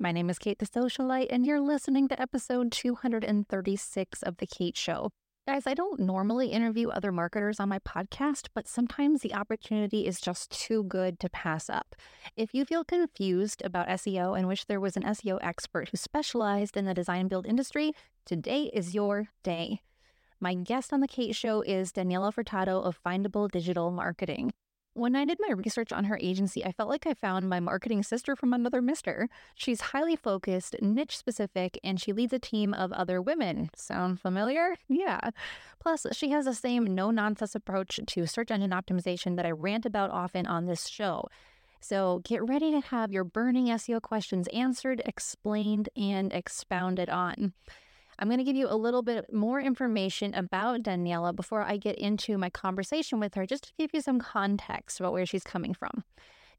My name is Kate the Socialite, and you're listening to episode 236 of The Kate Show. Guys, I don't normally interview other marketers on my podcast, but sometimes the opportunity is just too good to pass up. If you feel confused about SEO and wish there was an SEO expert who specialized in the design build industry, today is your day. My guest on The Kate Show is Daniela Furtado of Findable Digital Marketing. When I did my research on her agency, I felt like I found my marketing sister from another mister. She's highly focused, niche specific, and she leads a team of other women. Sound familiar? Yeah. Plus, she has the same no nonsense approach to search engine optimization that I rant about often on this show. So get ready to have your burning SEO questions answered, explained, and expounded on. I'm going to give you a little bit more information about Daniela before I get into my conversation with her, just to give you some context about where she's coming from.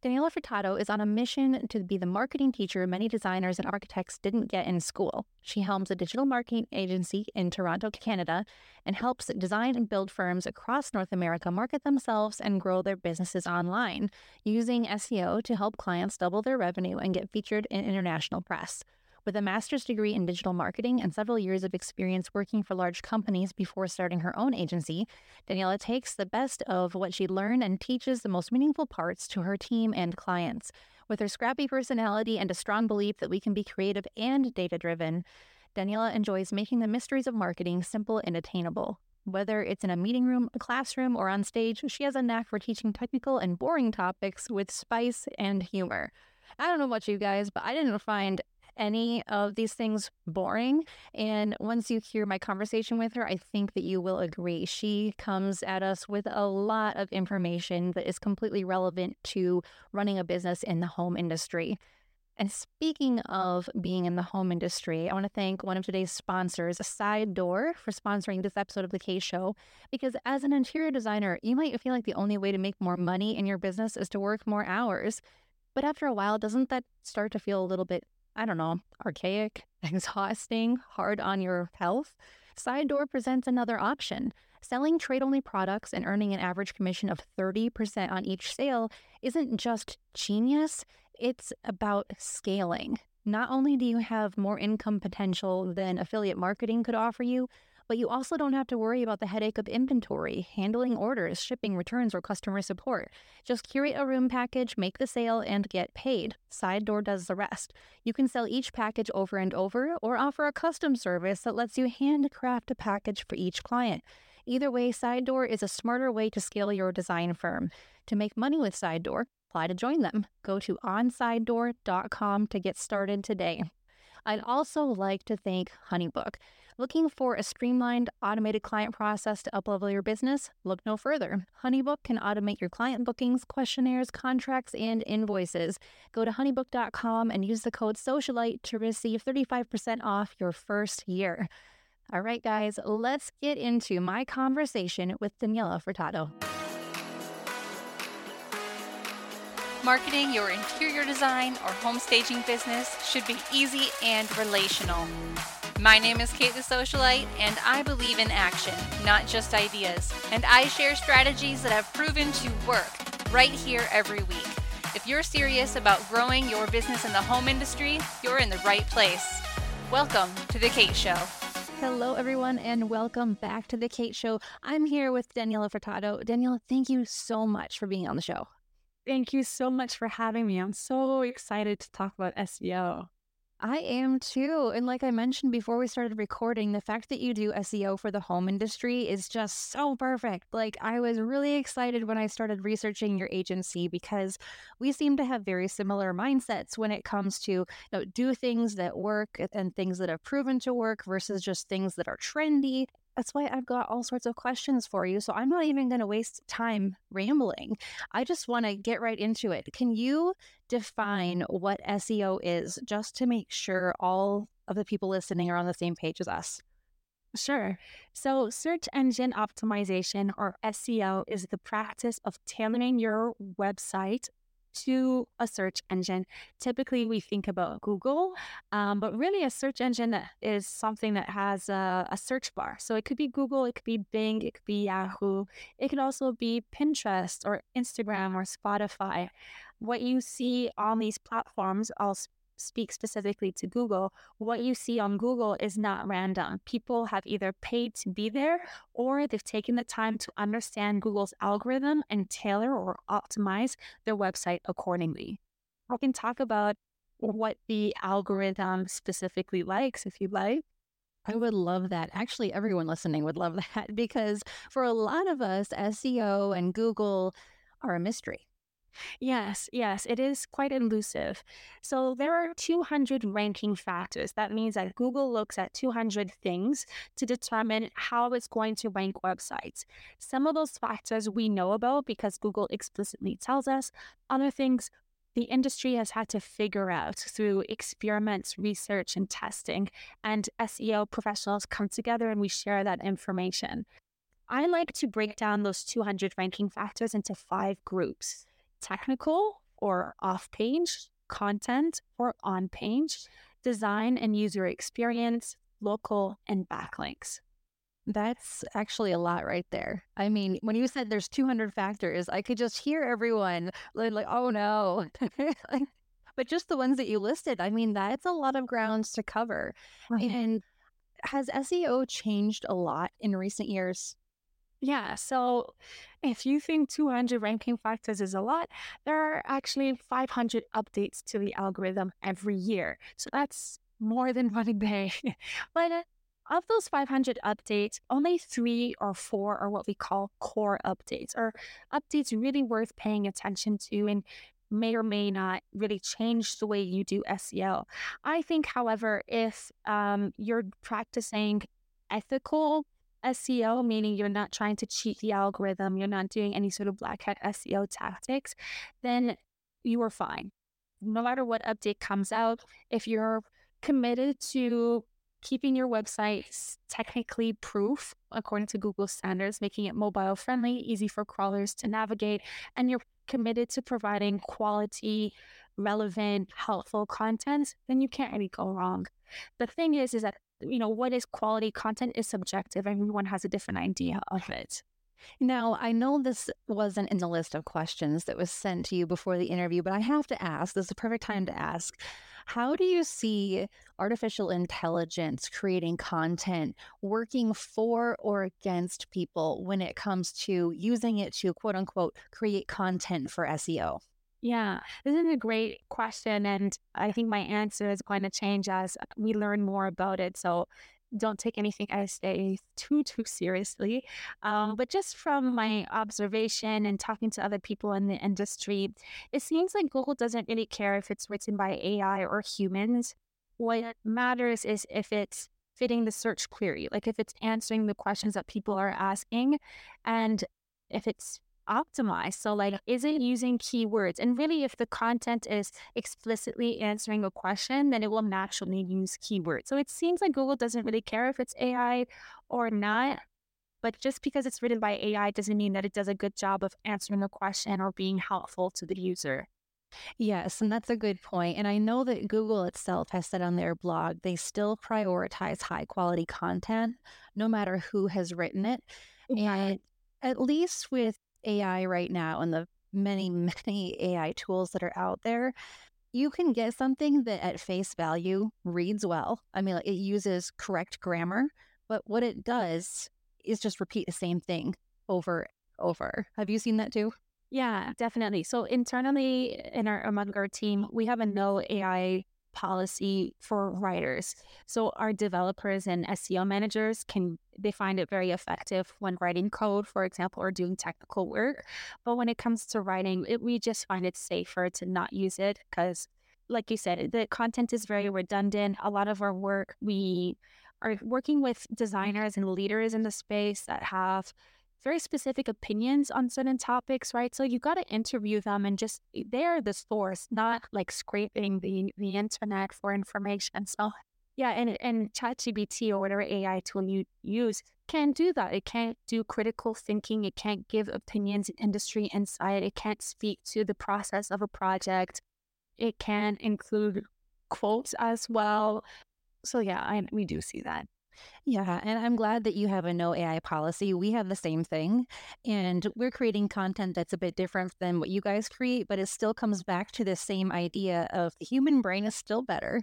Daniela Furtado is on a mission to be the marketing teacher many designers and architects didn't get in school. She helms a digital marketing agency in Toronto, Canada, and helps design and build firms across North America market themselves and grow their businesses online, using SEO to help clients double their revenue and get featured in international press. With a master's degree in digital marketing and several years of experience working for large companies before starting her own agency, Daniela takes the best of what she learned and teaches the most meaningful parts to her team and clients. With her scrappy personality and a strong belief that we can be creative and data driven, Daniela enjoys making the mysteries of marketing simple and attainable. Whether it's in a meeting room, a classroom, or on stage, she has a knack for teaching technical and boring topics with spice and humor. I don't know about you guys, but I didn't find any of these things boring. And once you hear my conversation with her, I think that you will agree. She comes at us with a lot of information that is completely relevant to running a business in the home industry. And speaking of being in the home industry, I want to thank one of today's sponsors, Side Door, for sponsoring this episode of the Kate Show. Because as an interior designer, you might feel like the only way to make more money in your business is to work more hours. But after a while, doesn't that start to feel a little bit I don't know, archaic, exhausting, hard on your health, Side Door presents another option. Selling trade only products and earning an average commission of 30% on each sale isn't just genius, it's about scaling. Not only do you have more income potential than affiliate marketing could offer you, but you also don't have to worry about the headache of inventory, handling orders, shipping, returns, or customer support. Just curate a room package, make the sale, and get paid. Side Door does the rest. You can sell each package over and over, or offer a custom service that lets you handcraft a package for each client. Either way, Side Door is a smarter way to scale your design firm. To make money with Side Door, apply to join them. Go to onsidedoor.com to get started today. I'd also like to thank Honeybook. Looking for a streamlined, automated client process to uplevel your business? Look no further. Honeybook can automate your client bookings, questionnaires, contracts, and invoices. Go to honeybook.com and use the code SOCIALITE to receive 35% off your first year. All right, guys, let's get into my conversation with Daniela Furtado. Marketing your interior design or home staging business should be easy and relational. My name is Kate the Socialite, and I believe in action, not just ideas. And I share strategies that have proven to work right here every week. If you're serious about growing your business in the home industry, you're in the right place. Welcome to The Kate Show. Hello, everyone, and welcome back to The Kate Show. I'm here with Daniela Furtado. Daniela, thank you so much for being on the show. Thank you so much for having me. I'm so excited to talk about SEO. I am too. And like I mentioned before we started recording, the fact that you do SEO for the home industry is just so perfect. Like, I was really excited when I started researching your agency because we seem to have very similar mindsets when it comes to you know, do things that work and things that have proven to work versus just things that are trendy. That's why I've got all sorts of questions for you. So I'm not even going to waste time rambling. I just want to get right into it. Can you mm-hmm. define what SEO is just to make sure all of the people listening are on the same page as us? Sure. So, search engine optimization or SEO is the practice of tailoring your website to a search engine. Typically, we think about Google, um, but really, a search engine is something that has a, a, search bar. So it could be Google, it could be Bing, it could be Yahoo, it could also be Pinterest or Instagram or Spotify. What you see on these platforms, speak specifically to Google, what you see on Google is not random. People have either paid to be there or they've taken the time to understand Google's algorithm and tailor or optimize their website accordingly. I can talk about what the algorithm specifically likes if you'd like. I would love that. Actually, everyone listening would love that because for a lot of us, SEO and Google are a mystery. Yes, yes, it is quite elusive. So there are 200 ranking factors. That means that Google looks at 200 things to determine how it's going to rank websites. Some of those factors we know about because Google explicitly tells us. Other things the industry has had to figure out through experiments, research, and testing. And SEO professionals come together and we share that information. I like to break down those 200 ranking factors into five groups technical or off page, content or on page, design and user experience, local, and backlinks. That's actually a lot right there. I mean, when you said there's 200 factors, I could just hear everyone like, like oh no. but just the ones that you listed, I mean, that's a lot of grounds to cover. Right. And has SEO changed a lot in recent years? Yeah. So if you think 200 ranking factors is a lot, there are actually 500 updates to the algorithm every year. So that's more than one day. but uh, of those 500 updates, only three or four are what we call core updates, or updates really worth paying attention to and may or may not really change the way you do SEO. I think, however, if um, you're practicing ethical SEO, meaning you're not trying to cheat the algorithm, you're not doing any sort of black hat SEO tactics, then you are fine. No matter what update comes out, if you're committed to keeping your website technically proof according to Google standards, making it mobile friendly, easy for crawlers to navigate, and you're committed to providing quality, relevant, helpful content, then you can't really go wrong. The thing is, is that you know what is quality content is subjective. Everyone has a different idea of it. Now, I know this wasn't in the list of questions that was sent to you before the interview, but I have to ask. This is the perfect time to mm-hmm. ask. How do you see artificial intelligence creating content working for or against people when it comes to using it to quote unquote create content for SEO? Yeah, this is a great question. And I think my answer is going to change as we learn more about it. So don't take anything I say too, too seriously. Um, but just from my observation and talking to other people in the industry, it seems like Google doesn't really care if it's written by AI or humans. What matters is if it's fitting the search query, like if it's answering the questions that people are asking and if it's optimized. So, like, is it using keywords? And really, if the content is explicitly answering a question, then it will naturally use keywords. So, it seems like Google doesn't really care if it's AI or not. But just because it's written by AI doesn't mean that it does a good job of answering a question or being helpful to the user. Yes, and that's a good point. And I know that Google itself has said on their blog they still prioritize high quality content no matter who has written it. And at least with AI right now and the many, many AI tools that are out there, you can get something that at face value reads well. I mean, it uses correct grammar, but what it does is just repeat the same thing over and over. Have you seen that too? Yeah, definitely. So internally in our among our team, we have a no AI policy for writers. So our developers and SEO managers can they find it very effective when writing code, for example, or doing technical work. But when it comes to writing, it, we just find it safer to not use it because, like you said, the content is very redundant. A lot of our work, we are working with designers and leaders in the space that have very specific opinions on certain topics, right? So you got to interview them and just eh, they're the source, not like scraping the the internet for information. So yeah, and and ChatGPT or whatever AI tool you use can't do that. It can't do critical thinking. It can't give opinions, industry insight. It can't speak to the process of a project. It can include quotes as well. So yeah, I, we do see that. Yeah, and I'm glad that you have a no AI policy. We have the same thing, and we're creating content that's a bit different than what you guys create, but it still comes back to the same idea of the human brain is still better,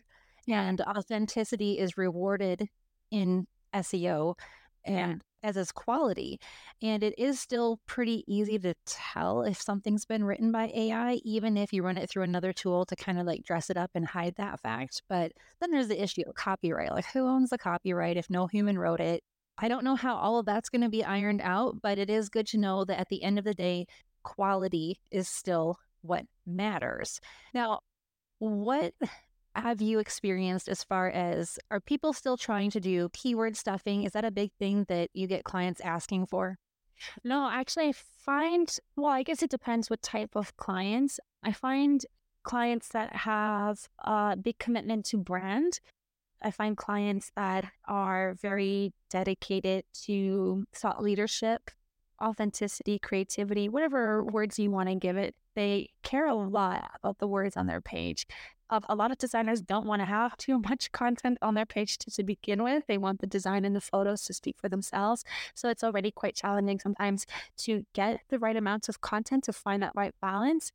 and authenticity is rewarded in SEO and as is quality. And it is still pretty easy to tell if something's been written by AI, even if you run it through another tool to kind of like dress it up and hide that fact. But then there's the issue of copyright. Like, who owns the copyright if no human wrote it? I don't know how all of that's going to be ironed out, but it is good to know that at the end of the day, quality is still what matters. Now, what have you experienced as far as are people still trying to do keyword stuffing? Is that a big thing that you get clients asking for? No, actually, I find, well, I guess it depends what type of clients. I find clients that have a big commitment to brand. I find clients that are very dedicated to thought leadership, authenticity, creativity, whatever words you want to give it. They care a lot about the words on their page a lot of designers don't want to have too much content on their page to, to begin with. They want the design and the photos to speak for themselves. So it's already quite challenging sometimes to get the right amount of content to find that right balance.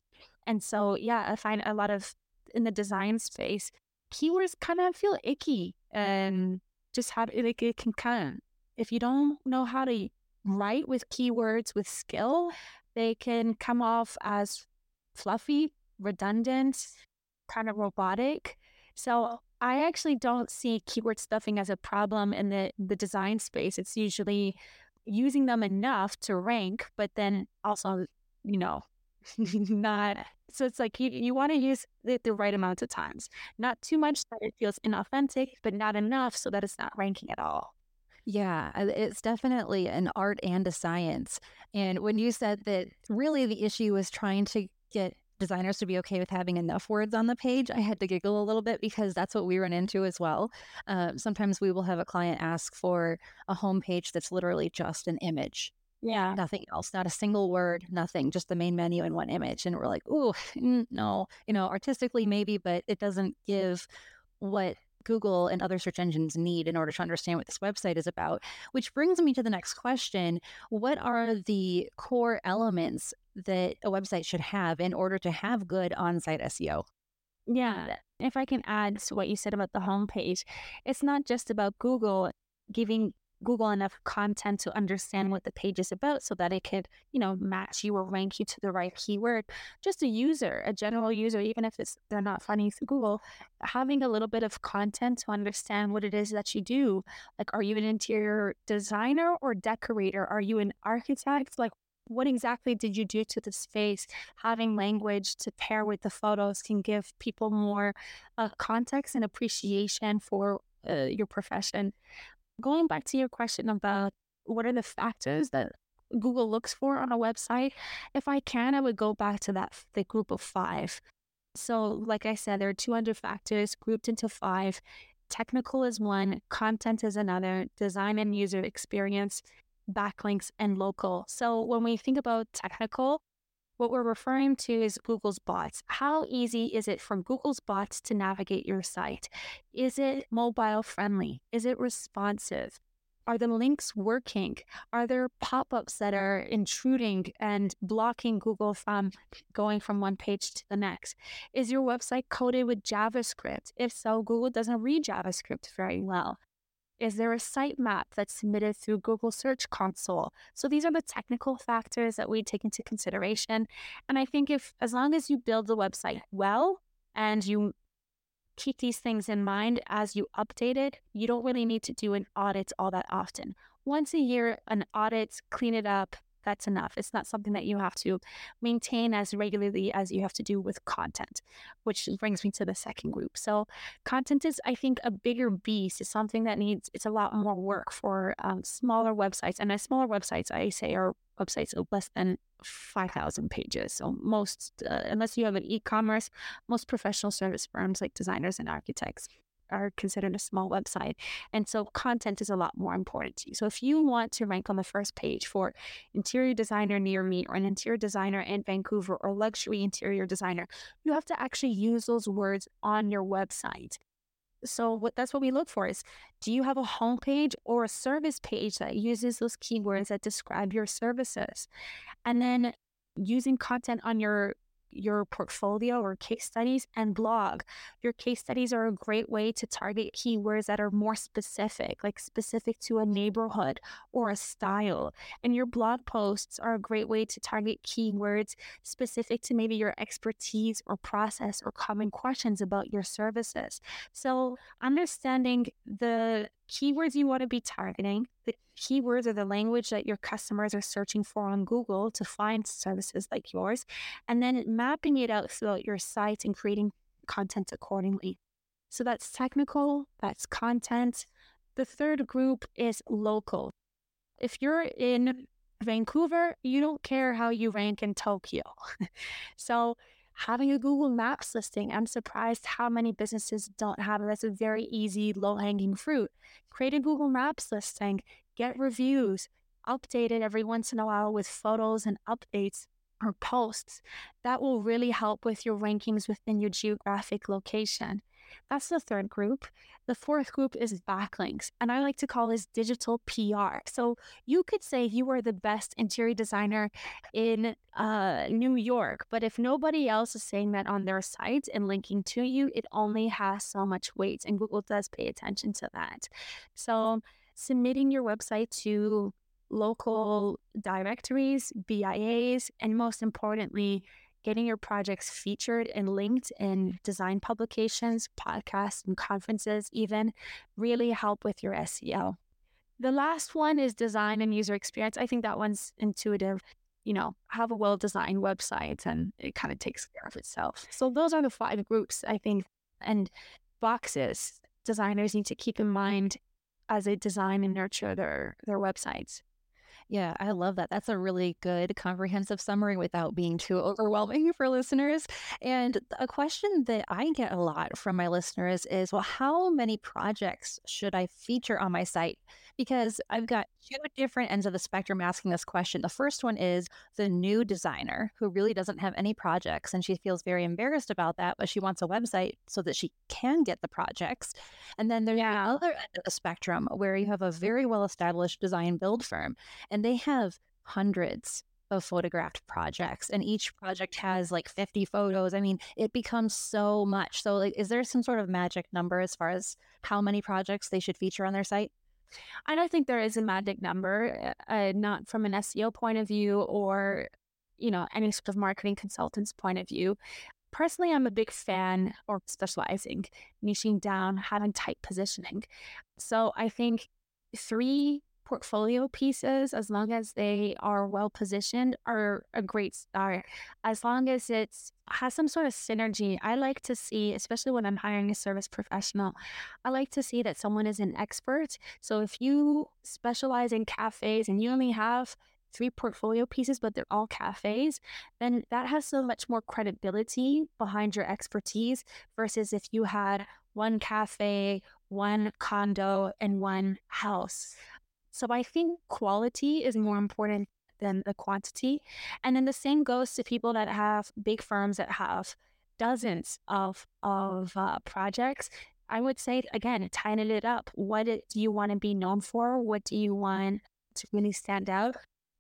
And so, yeah, I find a lot of in the design space, keywords kind of feel icky and just have like it can of, if you don't know how to write with keywords with skill, they can come off as fluffy, redundant, kind of robotic. So I actually don't see keyword stuffing as a problem in the, the design space. It's usually using them enough to rank, but then also, you know, not. So it's like you, you want to use it the right amount of times. Not too much that it feels inauthentic, but not enough so that it's not ranking at all. Yeah, it's definitely an art and a science. And when you said that really the issue is trying to get designers to be okay with having enough words on the page, I had to giggle a little bit because that's what we run into as well. Uh, sometimes we will have a client ask for a homepage that's literally just an image. Yeah. Nothing else, not a single word, nothing, just the main menu and one image. And we're like, ooh, no, you know, artistically maybe, but it doesn't give what Google and other search engines need in order to understand what this website is about. Which brings me to the next question What are the core elements that a website should have in order to have good on site SEO? Yeah. If I can add to what you said about the homepage, it's not just about Google giving Google enough content to understand what the page is about so that it could, you know, match you or rank you to the right keyword. Just a user, a general user, even if it's they're not finding Google, having a little bit of content to understand what it is that you do. Like, are you an interior designer or decorator? Are you an architect? Like, what exactly did you do to the space? Having language to pair with the photos can give people more uh, context and appreciation for uh, your profession going back to your question about what are the factors that Google looks for on a website, if I can, I would go back to that the group of five. So, like I said, there are 200 factors grouped into five. Technical is one, content is another, design and user experience, backlinks, and local. So, when we think about technical, what we're referring to is Google's bots. How easy is it for Google's bots to navigate your site? Is it mobile friendly? Is it responsive? Are the links working? Are there pop ups that are intruding and blocking Google from going from one page to the next? Is your website coded with JavaScript? If so, Google doesn't read JavaScript very well. Is there a sitemap that's submitted through Google Search Console? So these are the technical factors that we take into consideration. And I think if, as long as you build the website well and you keep these things in mind as you update it, you don't really need to do an audit all that often. Once a year, an audit, clean it up, that's enough. It's not something that you have to maintain as regularly as you have to do with content, which brings me to the second group. So, content is, I think, a bigger beast. It's something that needs, it's a lot more work for um, smaller websites. And as smaller websites, I say, are websites of less than 5,000 pages. So, most, uh, unless you have an e commerce, most professional service firms like designers and architects are considered a small website. And so content is a lot more important to you. So if you want to rank on the first page for interior designer near me or an interior designer in Vancouver or luxury interior designer, you have to actually use those words on your website. So what that's what we look for is do you have a homepage or a service page that uses those keywords that describe your services? And then using content on your your portfolio or case studies and blog. Your case studies are a great way to target keywords that are more specific, like specific to a neighborhood or a style. And your blog posts are a great way to target keywords specific to maybe your expertise or process or common questions about your services. So, understanding the keywords you want to be targeting, the keywords or the language that your customers are searching for on Google to find services like yours, and then mapping it out throughout your site and creating content accordingly. So that's technical, that's content. The third group is local. If you're in Vancouver, you don't care how you rank in Tokyo. so having a Google Maps listing. I'm surprised how many businesses don't have it. That's a very easy, low hanging fruit. Create a Google Maps listing, get reviews, update it every once in a while with photos and updates or posts. That will really help with your rankings within your geographic location. That's the third group. The fourth group is backlinks, and I like to call this digital PR. So you could say you are the best interior designer in uh, New York, but if nobody else is saying that on their site and linking to you, it only has so much weight, and Google does pay attention to that. So submitting your website to local directories, BIAs, and most importantly, getting your projects featured and linked in design publications, podcasts, and conferences, even really help with your SEO. The last one is design and user experience. I think that one's intuitive. You know, have a well designed website and it kind of takes care of itself. So, those are the five groups, I think, and boxes designers need to keep in mind as they design and nurture their, their websites. Yeah, I love that. That's a really good comprehensive summary without being too overwhelming for listeners. And a question that I get a lot from my listeners is well, how many projects should I feature on my site? Because I've got two different ends of the spectrum asking this question. The first one is the new designer who really doesn't have any projects and she feels very embarrassed about that, but she wants a website so that she can get the projects. And then there's yeah. the other end of the spectrum where you have a very well established design build firm and they have hundreds of photographed projects and each project has like 50 photos i mean it becomes so much so like is there some sort of magic number as far as how many projects they should feature on their site I don't think there is a magic number, uh, uh, not from an SEO point of view or, you know, any sort of marketing consultant's point of view. Personally, I'm a big fan or specializing, niching down, having tight positioning. So I think three portfolio pieces, as long as they are well positioned, are a great start. As long as it has some sort of synergy, I like to see, especially when I'm hiring a service professional, I like to see that someone is an expert. So if you specialize in cafes and you only have three portfolio pieces, but they're all cafes, then that has so much more credibility behind your expertise versus if you had one cafe, one condo, and one house. So I think quality is more important than the quantity. And then the same goes to people that have big firms that have dozens of of uh, projects. I would say again, tighten it up. What do you want to be known for? What do you want to really stand out?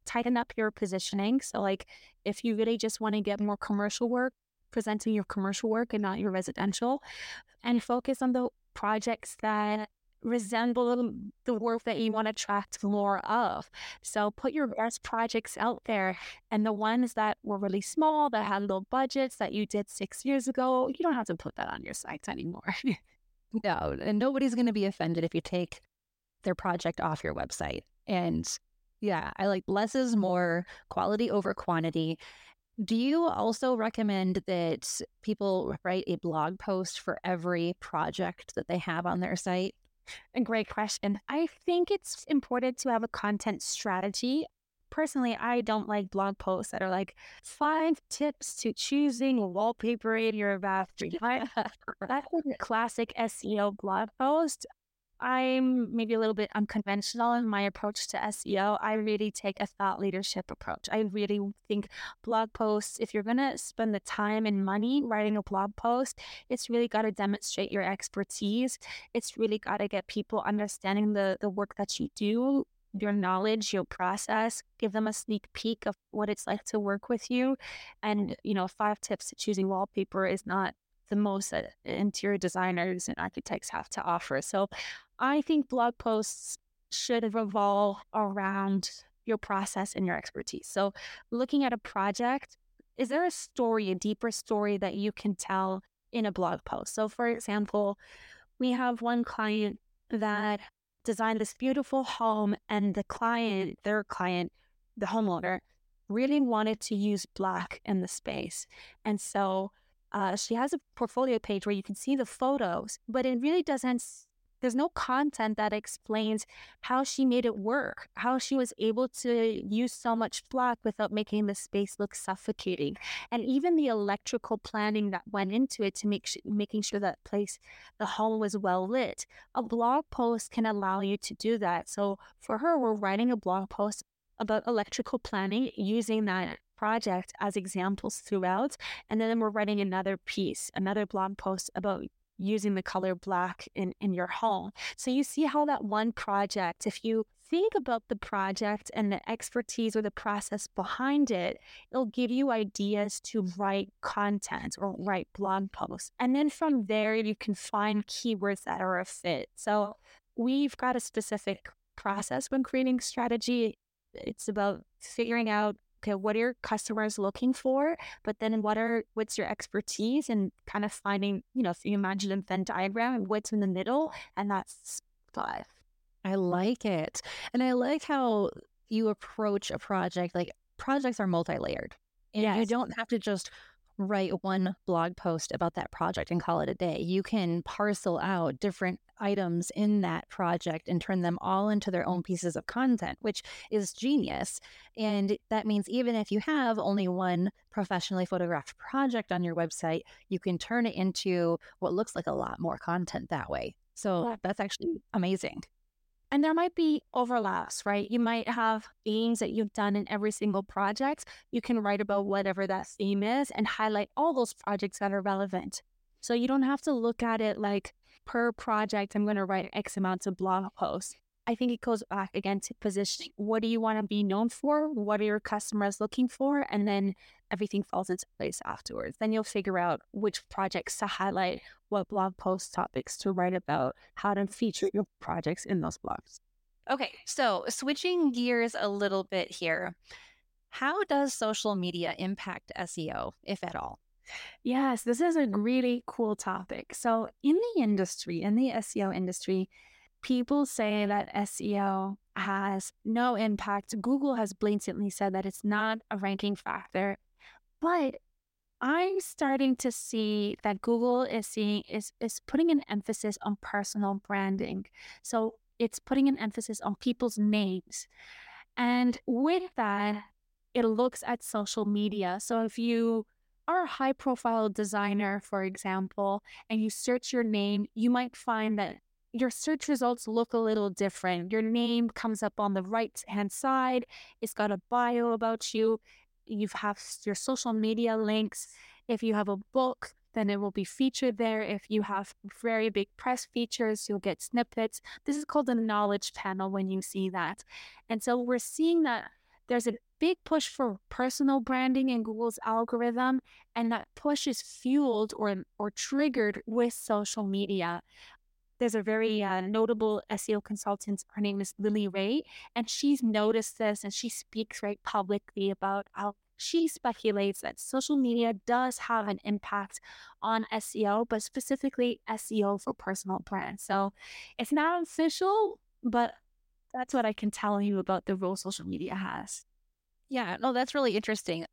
Tighten up your positioning. So like if you really just want to get more commercial work, presenting your commercial work and not your residential, and focus on the projects that resemble the work that you want to attract more of. So put your best projects out there and the ones that were really small, that had low budgets that you did six years ago, you don't have to put that on your sites anymore. no, and nobody's going to be offended if you take their project off your website. And yeah, I like less is more, quality over quantity. Do you also recommend that people write a blog post for every project that they have on their site? A great question. I think it's important to have a content strategy. Personally, I don't like blog posts that are like five tips to choosing wallpaper in your bathroom. That's a classic SEO blog post. I'm maybe a little bit unconventional in my approach to SEO. I really take a thought leadership approach. I really think blog posts, if you're going to spend the time and money writing a blog post, it's really got to demonstrate your expertise. It's really got to get people understanding the, the work that you do, your knowledge, your process, give them a sneak peek of what it's like to work with you. And, you know, five tips to choosing wallpaper is not the most that interior designers and architects have to offer. So I think blog posts should revolve around your process and your expertise. So looking at a project, is there a story, a deeper story that you can tell in a blog post? So for example, we have one client that designed this beautiful home and the client, their client, the homeowner, really wanted to use black in the space. And so uh, she has a portfolio page where you can see the photos, but it really doesn't there's no content that explains how she made it work, how she was able to use so much black without making the space look suffocating, and even the electrical planning that went into it to make sh- making sure that place, the hall was well lit. A blog post can allow you to do that. So for her, we're writing a blog post about electrical planning using that project as examples throughout. And then we're writing another piece, another blog post about using the color black in, in your home. So you see how that one project, if you think about the project and the expertise or the process behind it, it'll give you ideas to write content or write blog posts. And then from there, you can find keywords that are a fit. So we've got a specific process when creating strategy. It's about figuring out okay, what are your customers looking for? But then what are what's your expertise and kind of finding, you know, if you imagine a Venn diagram, and what's in the middle, and that's five. I like it. And I like how you approach a project. Like projects are multi-layered. And yes. you don't have to just write one blog post about that project and call it a day. You can parcel out different items in that project and turn them all into their own mm-hmm. pieces of content, which is genius. And that means even if you have only one professionally photographed project on your website, you can turn it into what looks like a lot more content that way. So that's actually amazing. And there might be overlaps, right? You might have themes that you've done in every single project. You can write about whatever that theme is and highlight all those projects that are relevant. So you don't have to look at it like per project, I'm going to write X amount of blog posts. I think it goes back again to positioning. What do you want to be known for? What are your customers looking for? And then everything falls into place afterwards. Then you'll figure out which projects to highlight, what blog post topics to write about, how to feature your projects in those blogs. Okay, so switching gears a little bit here. How does social media impact SEO, if at all? Yes, this is a really cool topic. So, in the industry, in the SEO industry, people say that SEO has no impact. Google has blatantly said that it's not a ranking factor. But I'm starting to see that Google is seeing is is putting an emphasis on personal branding. So it's putting an emphasis on people's names. And with that, it looks at social media. So if you are a high profile designer, for example, and you search your name, you might find that your search results look a little different. Your name comes up on the right hand side, it's got a bio about you, you have your social media links. If you have a book, then it will be featured there. If you have very big press features, you'll get snippets. This is called a knowledge panel when you see that. And so we're seeing that there's a big push for personal branding in Google's algorithm, and that push is fueled or, or triggered with social media. There's a very uh, notable SEO consultant. Her name is Lily Ray, and she's noticed this and she speaks very publicly about how she speculates that social media does have an impact on SEO, but specifically SEO for personal brands. So it's not official, but that's what I can tell you about the role social media has. Yeah, no, that's really interesting.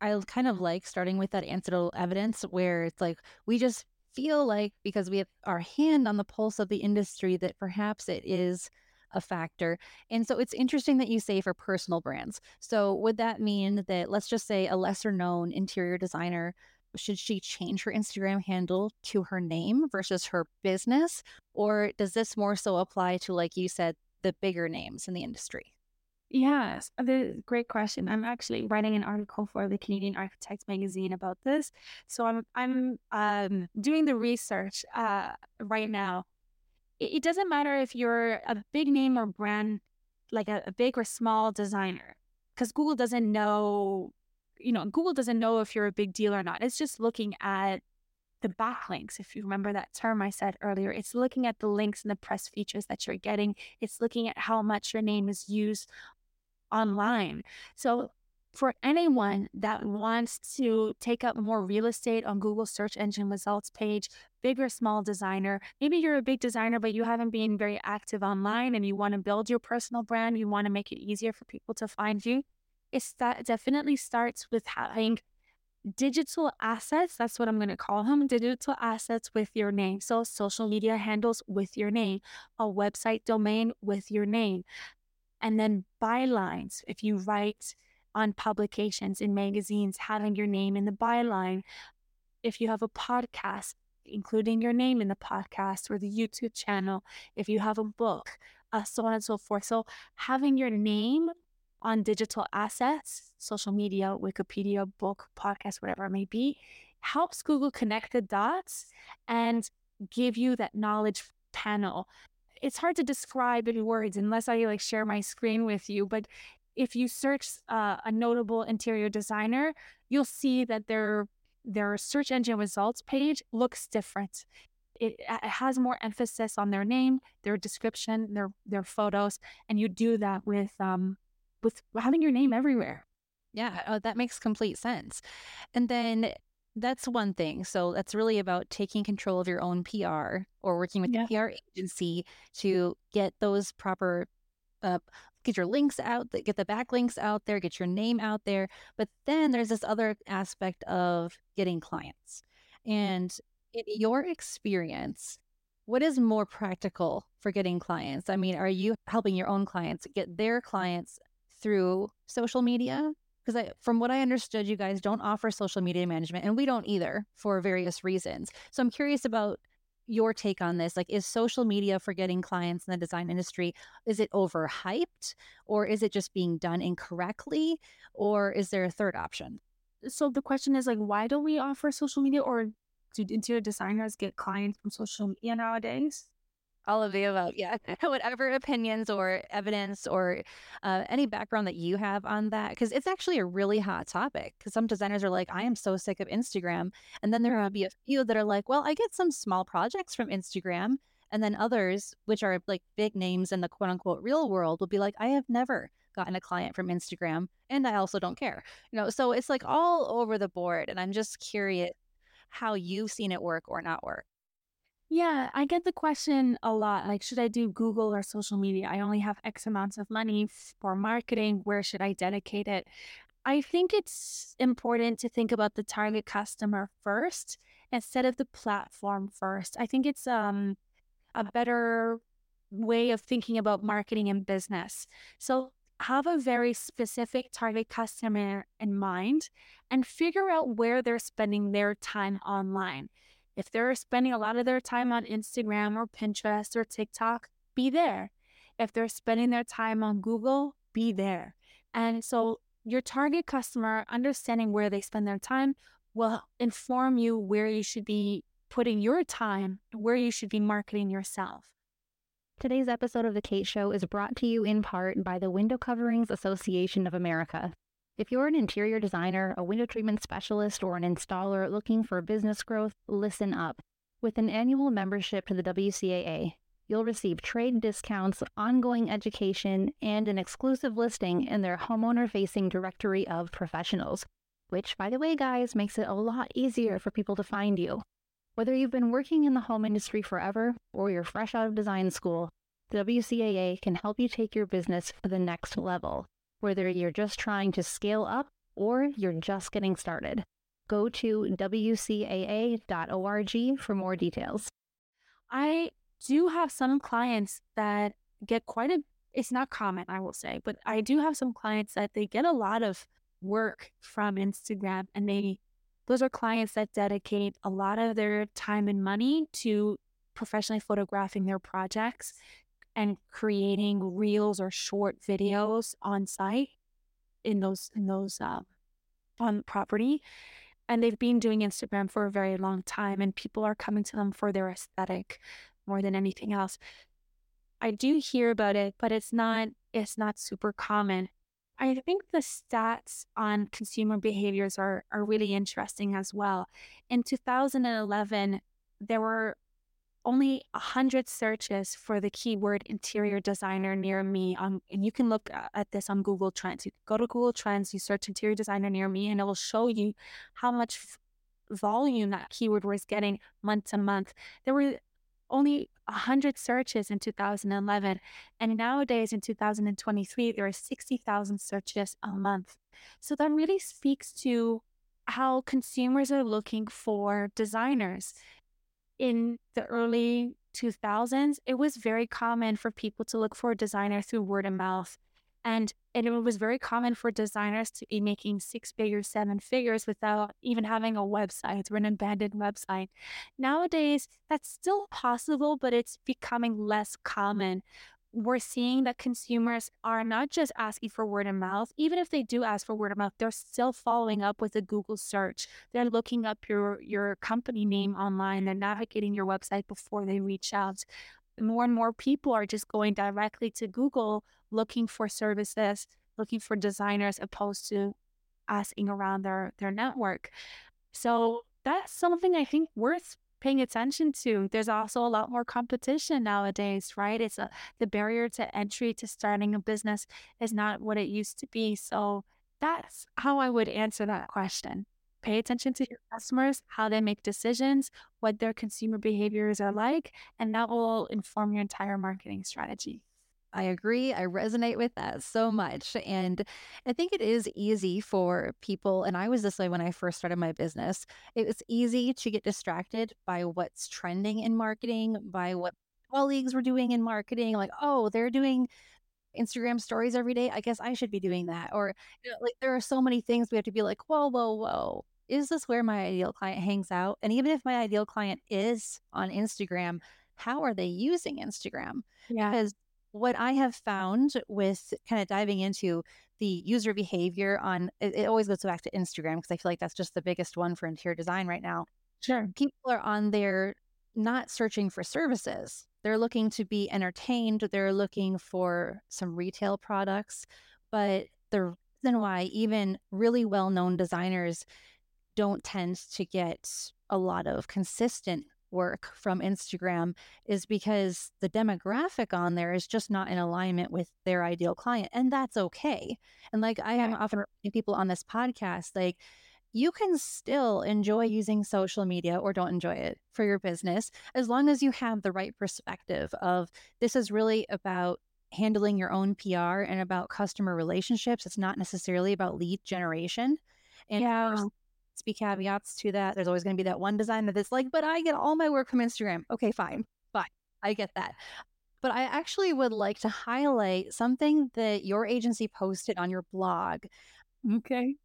I kind of like starting with that anecdotal evidence where it's like we just feel like because we have our hand on the pulse of the industry that perhaps it is a factor. And so it's interesting that you say for personal brands. So would that mean that let's just say a lesser known interior designer should she change her Instagram handle to her name versus her business? Or does this more so apply to, like you said, the bigger names in the industry? Yes, the great question. I'm actually writing an article for the Canadian Architects magazine about this. So I'm I'm um, doing the research uh, right now. It, it, doesn't matter if you're a big name or brand, like a, a big or small designer, because Google doesn't know. You know, Google doesn't know if you're a big deal or not. It's just looking at the backlinks, if you remember that term I said earlier, it's looking at the links and the press features that you're getting. It's looking at how much your name is used online. So for anyone that wants to take up more real estate on Google search engine results page, big or small designer, maybe you're a big designer, but you haven't been very active online and you want to build your personal brand, you want to make it easier for people to find you. It that definitely starts with having digital assets. That's what I'm going to call them digital assets with your name. So, social media handles with your name, a website domain with your name, and then bylines. If you write on publications in magazines, having your name in the byline. If you have a podcast, including your name in the podcast or the YouTube channel. If you have a book, uh, so on and so forth. So having your name on digital assets, social media, Wikipedia, book, podcast, whatever it may be, helps Google connect the dots and give you that knowledge panel it's hard to describe in words unless I like share my screen with you. But if you search uh, a notable interior designer, you'll see that their their search engine results page looks different. It, it has more emphasis on their name, their description, their their photos, and you do that with um with having your name everywhere. Yeah, oh, that makes complete sense. And then that's one thing. So that's really about taking control of your own PR or working with yeah. the PR agency to get those proper uh, get your links out, get the backlinks out there, get your name out there. But then there's this other aspect of getting clients. And in your experience, what is more practical for getting clients? I mean, are you helping your own clients get their clients through social media because I, from what I understood, you guys don't offer social media management, and we don't either for various reasons. So I'm curious about your take on this. Like, is social media for getting clients in the design industry is it overhyped, or is it just being done incorrectly, or is there a third option? So the question is like, why don't we offer social media, or do interior designers get clients from social media nowadays? All of the above. Yeah. Whatever opinions or evidence or uh, any background that you have on that, because it's actually a really hot topic. Because some designers are like, I am so sick of Instagram. And then there will be a few that are like, well, I get some small projects from Instagram. And then others, which are like big names in the quote unquote real world, will be like, I have never gotten a client from Instagram. And I also don't care. You know, so it's like all over the board. And I'm just curious how you've seen it work or not work. Yeah, I get the question a lot. Like, should I do Google or social media? I only have X amounts of money for marketing. Where should I dedicate it? I think it's important to think about the target customer first instead of the platform first. I think it's um a better way of thinking about marketing and business. So have a very specific target customer in mind and figure out where they're spending their time online. If they're spending a lot of their time on Instagram or Pinterest or TikTok, be there. If they're spending their time on Google, be there. And so your target customer, understanding where they spend their time, will inform you where you should be putting your time, where you should be marketing yourself. Today's episode of The Kate Show is brought to you in part by the Window Coverings Association of America. If you're an interior designer, a window treatment specialist, or an installer looking for business growth, listen up. With an annual membership to the WCAA, you'll receive trade discounts, ongoing education, and an exclusive listing in their homeowner facing directory of professionals, which, by the way, guys, makes it a lot easier for people to find you. Whether you've been working in the home industry forever or you're fresh out of design school, the WCAA can help you take your business to the next level whether you're just trying to scale up or you're just getting started. Go to WCAA.org for more details. I do have some clients that get quite a, it's not common, I will say, but I do have some clients that they get a lot of work from Instagram and they those are clients that dedicate a lot of their time and money to professionally photographing their projects and creating reels or short videos on site in those in those uh, on property and they've been doing instagram for a very long time and people are coming to them for their aesthetic more than anything else i do hear about it but it's not it's not super common I think the stats on consumer behaviors are, are really interesting as well. In 2011, there were only 100 searches for the keyword interior mm-hmm. designer near me on and you can look uh, at this on google trends. You go to google trends you search interior designer near me and it will show you how much f- volume that keyword was getting month to month. There were only 100 searches in 2011 and nowadays in 2023 there are 60,000 searches a month. So that really speaks to how consumers are looking for designers in the early 2000s, it was very common for people to look for a designer through word of mouth. And, and it was very common for designers to be making six figures, seven figures without even having a website or an abandoned website. Nowadays, that's still possible, but it's becoming less common we're seeing that consumers are not just asking for word of mouth. Even if they do ask for word of mouth, they're still following up with a Google search. They're looking up your your company name online. They're navigating your website before they reach out. More and more people are just going directly to Google looking for services, looking for designers, opposed to asking around their their network. So that's something I think worth paying attention to. There's also a lot more competition nowadays, right? It's a, the barrier to entry to starting a business is not what it used to be. So that's how I would answer that question. Pay attention to your customers, how they make decisions, what their consumer behaviors are like, and that will inform your entire marketing strategy. I agree. I resonate with that so much. And I think it is easy for people, and I was this way when I first started my business. It was easy to get distracted by what's trending in marketing, by what colleagues were doing in marketing. Like, oh, they're doing Instagram stories every day. I guess I should be doing that. Or, you know, like, there are so many things we have to be like, whoa, whoa, whoa. Is this where my ideal client hangs out? And even if my ideal client is on Instagram, how are they using Instagram? Yeah. Because what I have found with kind of diving into the user behavior on it, it always goes back to Instagram because I feel like that's just the biggest one for interior design right now. Sure. People are on there not searching for services. They're looking to be entertained. They're looking for some retail products. But the reason why even really well known designers don't tend to get a lot of consistent work from Instagram is because the demographic on there is just not in alignment with their ideal client. And that's okay. And like I am often people on this podcast, like, you can still enjoy using social media or don't enjoy it for your business as long as you have the right perspective of this is really about handling your own PR and about customer relationships. It's not necessarily about lead generation. And yeah be caveats to that. There's always going to be that one designer that's like, but I get all my work from Instagram. Okay, fine, fine. I get that. But I actually would like to highlight something that your agency posted on your blog. Okay.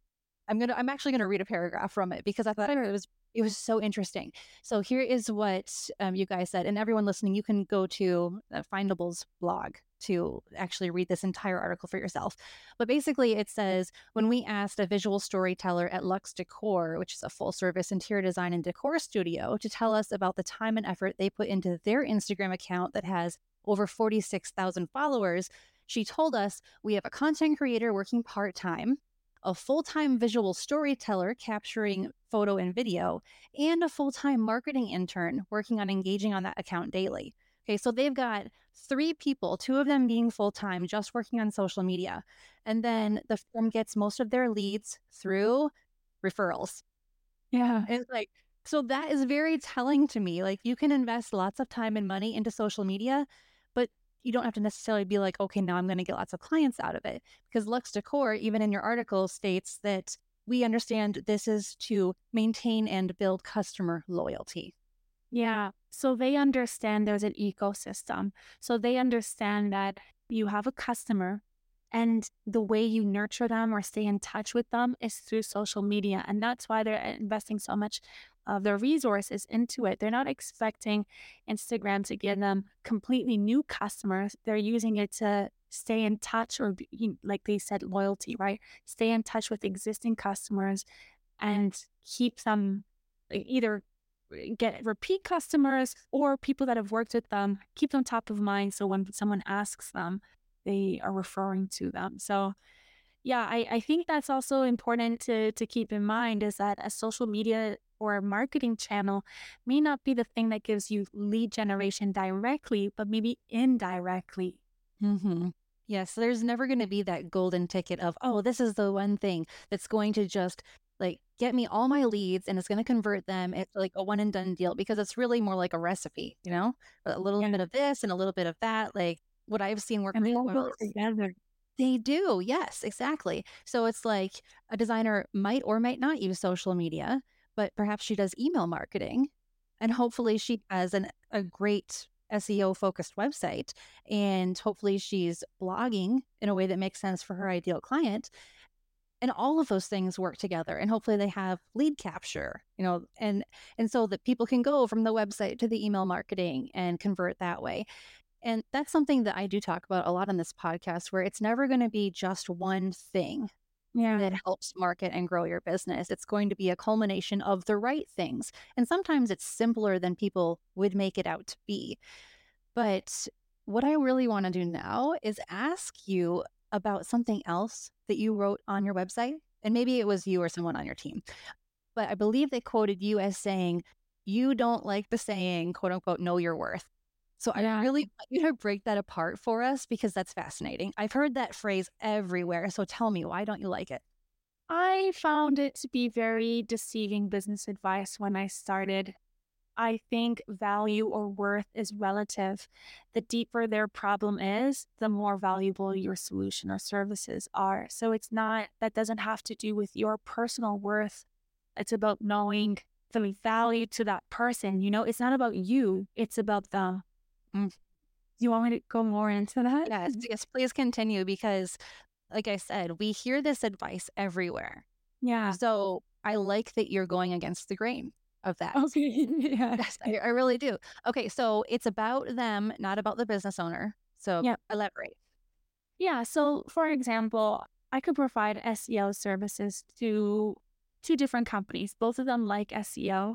I'm gonna I'm actually gonna read a paragraph from it because I thought it was it was so interesting. So here is what um, you guys said, and everyone listening, you can go to uh, Findable's blog to actually read this entire article for yourself. But basically, it mm-hmm. says when we asked a visual storyteller at Luxe Decor, which is a full service interior design and decor studio, to tell us about the time and effort they put into their Instagram account that has over 46,000 followers, she told us we have a content creator working part time, a full time visual storyteller capturing mm-hmm. photo and video, and a full time marketing intern working on engaging on that account daily. Okay, so they've got three people, two of them being full time, just working on social media. And then the firm gets most of their leads through referrals. Yeah. And it's like, so that is very telling to me. Like, you can invest lots of time and money into social media, but you don't have to necessarily be like, okay, now I'm going to get lots of clients out of it. Because Luxe Decor, even in your article, states that we understand this is to maintain and build customer loyalty. Yeah. So they understand there's an ecosystem. So they understand that you have a customer And the way you nurture them or stay in touch with them is through social media. And that's why they're eh, investing so much of their resources into it. They're not expecting Instagram to give them completely new customers. They're using it to stay in touch or, like they said, loyalty, right? Stay in touch with existing customers and keep them either get repeat customers or people that have worked with them, keep them top of mind. So when someone asks them, they are referring to them. So yeah, I, I think that's also important to to keep in mind is that a social media or marketing channel may not be the thing that gives you lead generation directly, but maybe indirectly. Mm-hmm. Yes, there's never going to be that golden ticket of, oh, this is the one thing that's going to just like get me all my leads and it's going to convert them it's like a one and done deal because it's really more like a recipe you know? A little yeah. bit of this and a little bit of that like what i've seen work and they all go together. They do yes exactly. So it's like a designer might or might not use social media but perhaps she does email marketing and hopefully she has an, a great SEO focused website and hopefully she's blogging in a way that makes sense for her ideal client and all of those things work together and hopefully they have lead capture you know and and so that people can go from the website to the email marketing and convert that way. And that's something that i do talk about a lot on this podcast where it's never going to be just one thing yeah. that helps market and grow your business. It's going to be a culmination of the right things and sometimes it's simpler than people would make it out to be. But what i really want to do now is ask you about something else that you wrote on your website. And maybe it was you or someone on your team. But I believe they quoted you as saying, you don't like the saying, quote unquote, know your worth. So yeah. I really want you to break that apart for us because that's fascinating. I've heard that phrase everywhere. So tell me, why don't you like it? I found it to be very deceiving business advice when I started I think value or worth is relative. The deeper their problem is, the more valuable your solution or services are. So it's not, that doesn't have to do with your personal worth. It's about knowing the value to that person. You know, it's not about you, it's about them. Mm. You want me to go more into that? Yes, yes, please continue because, like I said, we hear this advice everywhere. Yeah. So I like that you're going against the grain of that. Okay. yeah. Yes, I, I, really do. Okay. So it's about them, not about the business owner. So yeah. elaborate. Yeah. So for example, I could provide SEO services to two different companies. Both of them like SEO,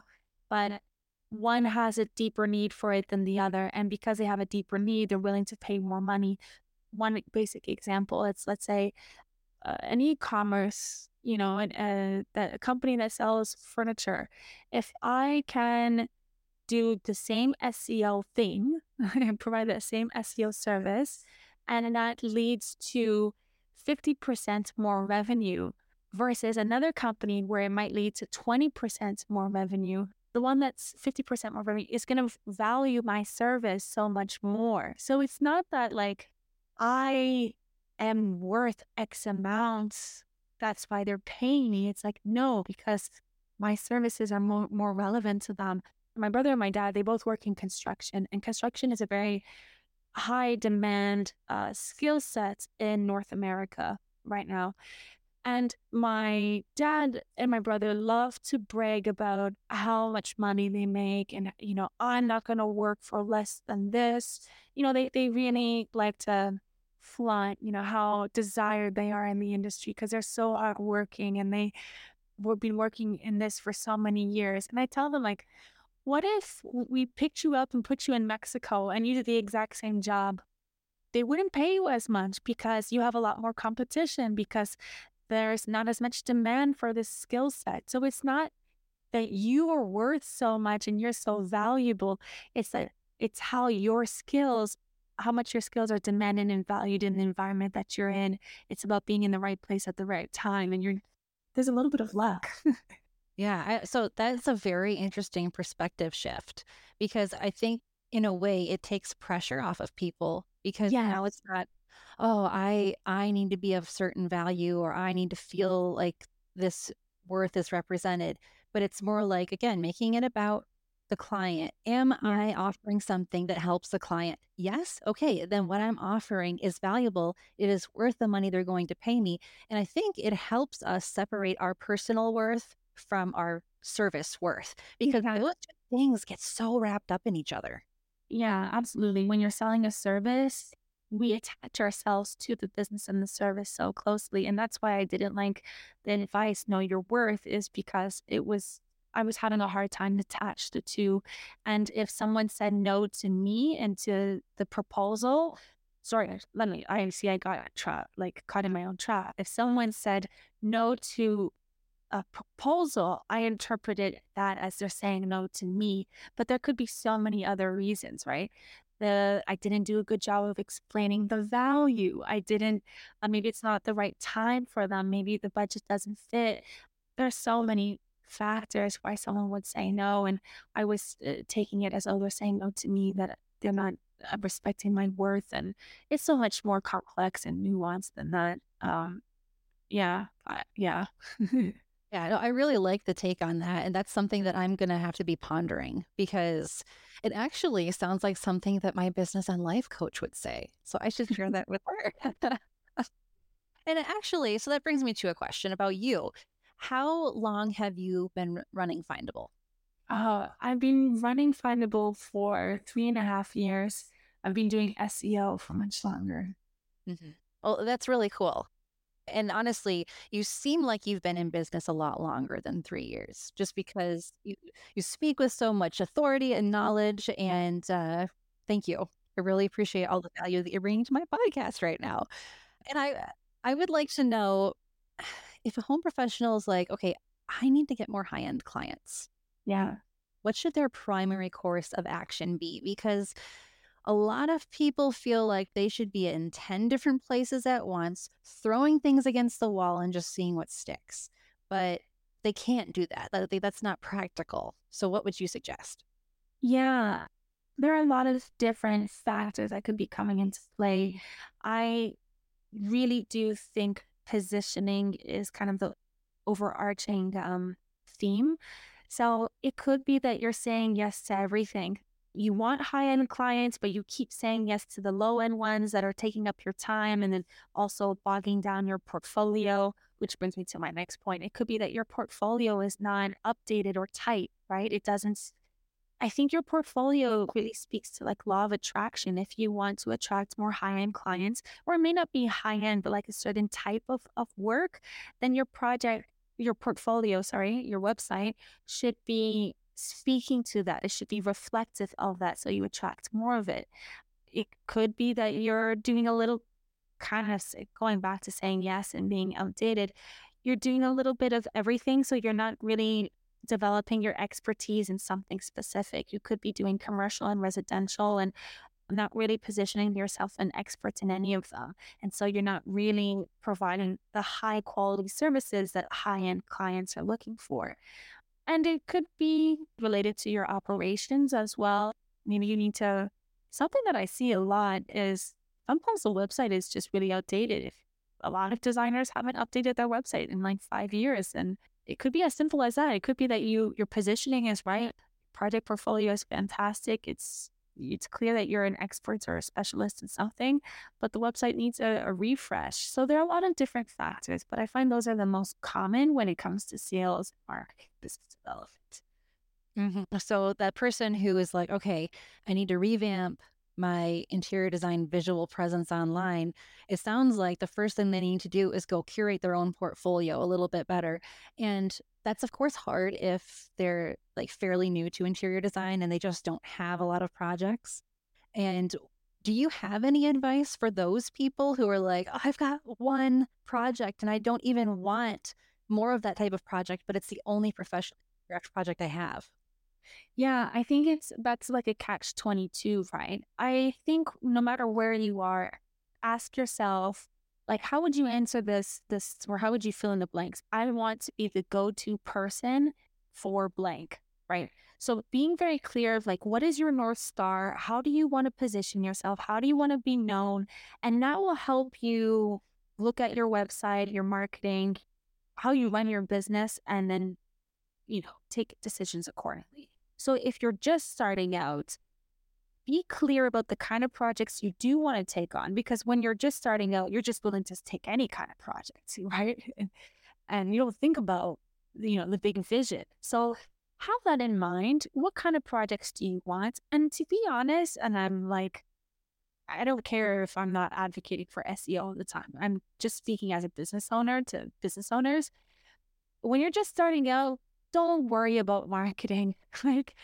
but one has a deeper need for it than the other. And because they have a deeper need, they're willing to pay more money. One basic example, it's let's say uh, an e-commerce you know, a, uh, a company that sells furniture, if I can do the same SEO thing and provide that same SEO service, and that leads to 50% more revenue versus another company where it might lead to 20% more revenue, the one that's 50% more revenue is going to value my service so much more. So it's not that like I am worth X amount that's why they're paying me. It's like, no, because my services are more, more relevant to them. My brother and my dad, they both work in construction, and construction is a very high demand uh, skill set in North America right now. And my dad and my brother love to brag about how much money they make and, you know, I'm not going to work for less than this. You know, they, they really like to flaunt, you know, how desired they are in the industry because they're so hardworking and they have been working in this for so many years. And I tell them, like, what if we picked you up and put you in Mexico and you did the exact same job? They wouldn't pay you as much because you have a lot more competition because there's not as much demand for this skill set. So it's not that you are worth so much and you're so valuable. It's that it's how your skills how much your skills are demanded and valued in the environment that you're in. It's about being in the right place at the right time. And you're, there's a little bit of luck. yeah. I, so that's a very interesting perspective shift because I think in a way it takes pressure off of people because yes. now it's not, oh, I, I need to be of certain value or I need to feel like this worth is represented. But it's more like, again, making it about the client? Am I offering something that helps the client? Yes. Okay. Then what I'm offering is valuable. It is worth the money they're going to pay me. And I think it helps us separate our personal worth from our service worth because Yeah. those things get so wrapped up in each other. Yeah, absolutely. When you're selling a service, we attach ourselves to the business and the service so closely. And that's why I didn't like the advice, know your worth, is because it was, I was having a hard time to attach the two. And if someone said no to me and to the proposal, sorry, let me, I see I got trap, like caught in my own trap. If someone said no to a proposal, I interpreted that as they're saying no to me but there could be so many other reasons, right? The I didn't do a good job of explaining the value. I didn't. Uh, maybe it's not the right time for them. Maybe the budget doesn't fit. There's so many factors why someone would say no, and I was uh, taking it as oh they're saying no to me that they're not uh, respecting my worth, and it's so much more complex and nuanced than that. Um, yeah, I, yeah. Yeah, no, I really like the take on that. And that's something that I'm going to have to be pondering because it actually sounds like something that my business and life coach would say. So I should share that with her. and actually, so that brings me to a question about you. How long have you been running Findable? Uh, I've been running Findable for three and a half years. I've been doing SEO for much longer. Well, that's really cool. And honestly, you seem like you've been in business a lot longer than three years, just because you you speak with so much authority and knowledge. And uh, thank you. I really appreciate all the value that you're bringing to my podcast right now. And I I would like to know if a home professional is like, okay, I need to get more high end clients. Yeah. What should their primary course of action be? Because a lot of people feel like they should be in 10 different places at once, throwing things against the wall and just seeing what sticks. But they can't do that. That- That's not practical. So, what would you suggest? Yeah. There are a lot of different factors that could be coming into play. I really do think positioning is kind of the overarching um, theme. So it could be that you're saying yes to everything. You want high end clients, but you keep saying yes to the low end ones that are taking up your time and then also bogging down your portfolio, which brings me to my next point. It could be that your portfolio is not updated or tight, right? It doesn't. I think your portfolio really speaks to like law of attraction. If you want to attract more high end clients, or it may not be high end, but like a certain type of, of work, then your project, your portfolio, sorry, your website should be speaking to that. It should be reflective of that so you attract more of it. It could be that you're doing a little kind of going back to saying yes and being outdated. You're doing a little bit of everything. So you're not really developing your expertise in something specific. You could be doing commercial and residential and not really positioning yourself an expert in any of them. And so you're not really providing the high quality services that high end clients are looking for. And it could be related to your operations as well. Maybe you need to, something that I see a lot is sometimes the website is just really outdated. If a lot of designers haven't updated their website in like five years, and it could be as simple as that. It could be that you your positioning is right, project portfolio is fantastic. It's it's clear that you're an expert or a specialist in something, but the website needs a, a refresh. So there are a lot of different factors, but I find those are the most common when it comes to sales, marketing, business development. Mm-hmm. So, that person who is like, okay, I need to revamp my interior design visual presence mm-hmm. online, it sounds like the first thing they need to do is go curate their own portfolio a little bit better. And that's, of course, hard if they're like fairly new to interior design and they just don't have a lot of projects. And do you have any advice for those people who are like, oh, I've got one project and I don't even want more of that type of project, but it's the only professional project I have? Yeah, I think it's that's like a catch 22, right? I think no matter where you are, ask yourself like how would you answer this this or how would you fill in the blanks? I want to be the go-to person for blank, right? So being very clear of like what is your north star? How do you want to position yourself? How do you want to be known? And that will help you look at your website, your marketing, how you run your business and then, you know, take decisions accordingly. So if you're just starting out, be clear about the kind of projects you do want to take on because when you're just starting out, you're just willing to take any kind of project, right? And you don't think about you know the big vision. So have that in mind. What kind of projects do you want? And to be honest, and I'm like, I don't care if I'm not advocating for SEO all the time. I'm just speaking as a business owner to business owners. When you're just starting out, don't worry about marketing. like,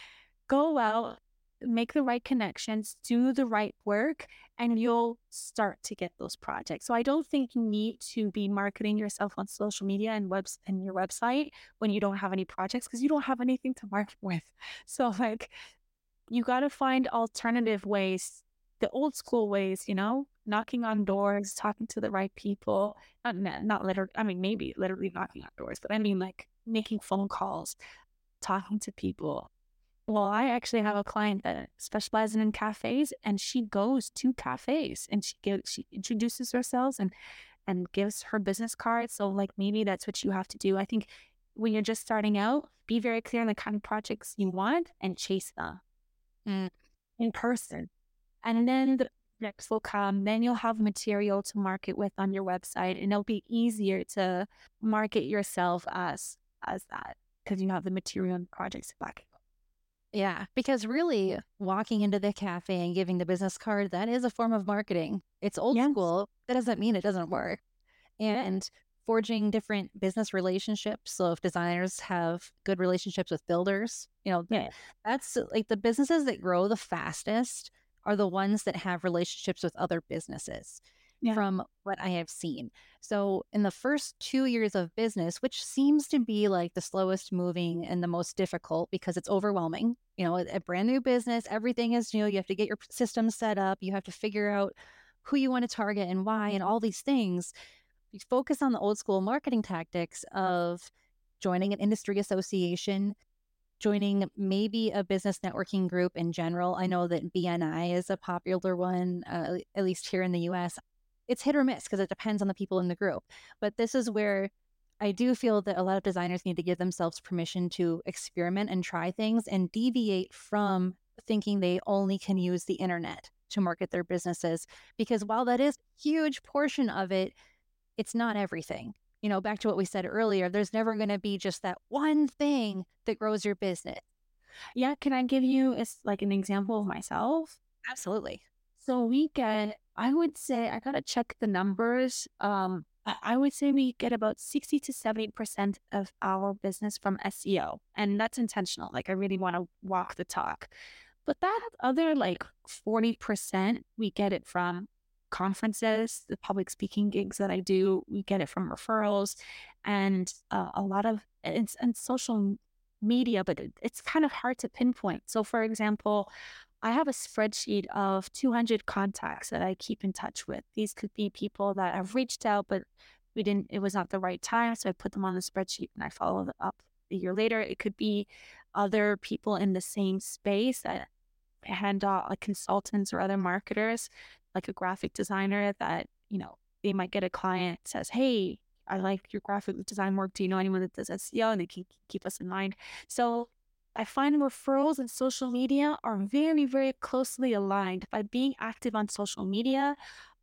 go out, make the right connections, do the right work, and you'll start to get those projects. So I don't think you need to be marketing yourself on social media and webs and your website when you don't have any projects because you don't have anything to market with. So like you got to find alternative ways, the old school ways, you know, knocking on doors, talking to the right people, not not literally, I mean maybe literally knocking on doors, but I mean like making phone calls, talking to people, well, I actually have a client that specializes in cafes, and she goes to cafes and she gives she introduces herself and and gives her business card. So like maybe that's what you have to do. I think when you're just starting out, be very clear on the kind of projects you want and chase them mm. in person. And then the next will come. Then you'll have material to market with on your website, and it'll be easier to market yourself as as that because you have the material and projects to back it yeah, because really walking into the cafe and giving the business card, that is a form of marketing. It's old yes. school. That doesn't mean it doesn't work. And forging different business relationships. So if designers have good relationships with builders, you know, yeah. that's like the businesses that grow the fastest are the ones that have relationships with other businesses yeah. from what I have seen. So, in the first two years of business, which seems to be like the slowest moving and the most difficult because it's overwhelming, you know, a, brand new business, everything is new. You have to get your systems set up, you have to figure out who you want to target and why, and all these things. You focus on the old school marketing tactics of joining an industry association, joining maybe a business networking group in general. I know that BNI is a popular one, uh, at least here in the US it's hit or miss because it depends on the people in the group. But this is where I do feel that a lot of designers need to give themselves permission to experiment and try things and deviate from thinking they only can use the internet to market their businesses. Because while that is a huge portion of it, it's not everything. You know, back to what we said earlier, there's never going to be just that one thing that grows your business. Yeah, can I give you a, like an example of myself? Absolutely. So we get I would say I gotta check the numbers. Um, I would say we get about 60 to 70% of our business from SEO. And that's intentional. Like I really want to walk the talk. But that other like 40%, we get it from conferences, the public speaking gigs that I do. We get it from referrals and uh, a lot of it's and social media, but it, it's kind of hard to pinpoint. So, for example, I have a spreadsheet of 200 contacts that I keep in touch with. These could be people that have reached out, but we didn't, it was not the right time. So I put them on the spreadsheet and I follow up a year later. It could be other people in the same space that hand out like consultants or other marketers, like a graphic designer that, you know, they might get a client says, Hey, I like your graphic design work. Do you know anyone that does SEO? And they can keep us in mind. So I find referrals and social media are very, very closely aligned. By being active on social media,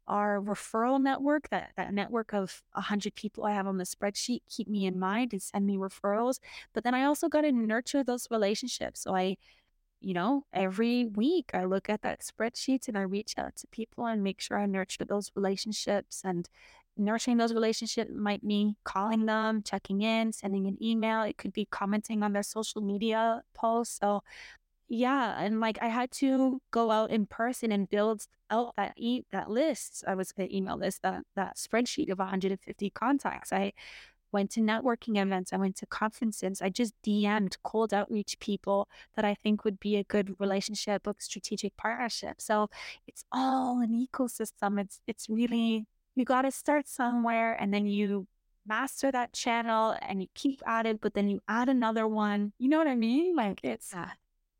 our referral network, that, that network of 100 people I have on the spreadsheet, keep me in mind and send me referrals. But then I also got to nurture those relationships. So I, you know, every week I look at that spreadsheet and I reach out to people and make sure I nurture those relationships and nurturing those relationships might mean calling them, checking in, sending an email. It could be commenting on their social media posts. So, yeah, and like I had to go out in person and build out that e- that list. I was to email list that that spreadsheet of 150 contacts. I went to networking events. I went to conferences. I just DM'd cold outreach people that I think would be a good relationship, a strategic partnership. So it's all an ecosystem. It's it's really you got to start somewhere and then you master that channel and you keep at it, but then you add another one. You know what I mean? Like it's, yeah,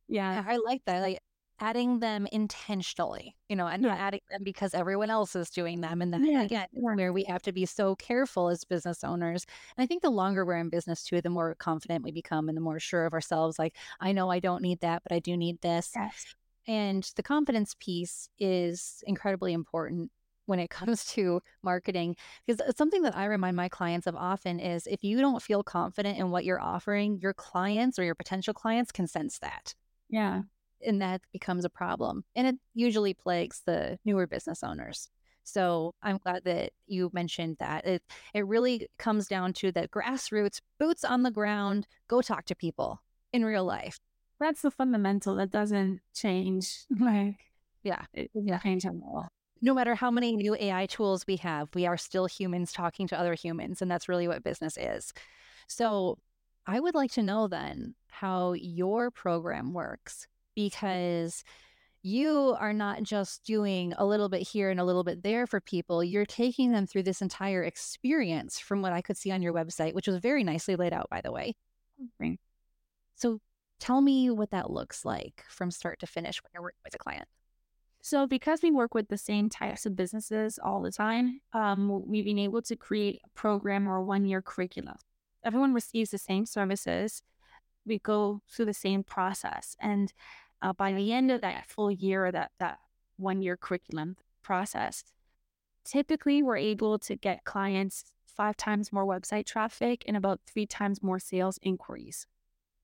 yeah I like that. Like adding them intentionally, you know, and Yeah. not adding them because everyone else is doing them. And then Yeah, again, where we have to be so careful as business owners. And I think the longer we're in business too, the more confident we become and the more sure of ourselves. Like, I know I don't need that, but I do need this. Yes. And the confidence piece is incredibly important when it comes to marketing because uh, something that I remind my clients of often is if you don't feel confident in what you're offering, your clients or your potential clients can sense that. Yeah. And that becomes a problem. And it usually plagues the newer business owners. So I'm glad that you mentioned that. It it really comes down to the grassroots, boots on the ground, go talk to people in real life. That's the fundamental that doesn't change. Like, Yeah. it doesn't Yeah. change at all. No matter how many new AI tools we have, we are still humans talking to other humans. And that's really what business is. So I would like to know then how your program works because you are not just doing a little bit here and a little bit there for people. You're taking them through this entire experience from what I could see on your website, which was very nicely laid out, by the way. Oh, so tell me what that looks like from start to finish when you're working with a client. So, because we work with the same types of businesses all the time, um, we've been able to create a program or a one year curriculum. Everyone receives the same services. We go through the same process. And uh, by the end of that full year, that, that one year curriculum process, typically we're able to get clients five times more website traffic and about three times more sales inquiries.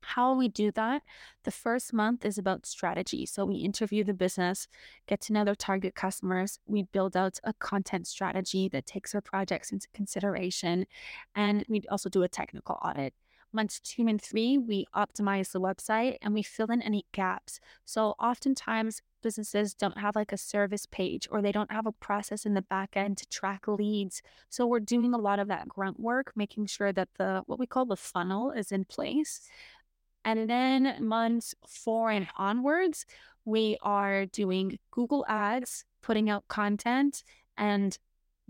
How we do that, the first month is about strategy. So we interview the business, get to know their target customers. We build out a content strategy that takes their projects into consideration. And we also do a technical audit. Months two and three, we optimize the website and we fill in any gaps. So oftentimes businesses don't have like a service page or they don't have a process in the back end to track leads. So we're doing a lot of that grunt work, making sure that the what we call the funnel is in place. And then months four and onwards, we are doing Google Ads, putting out content, and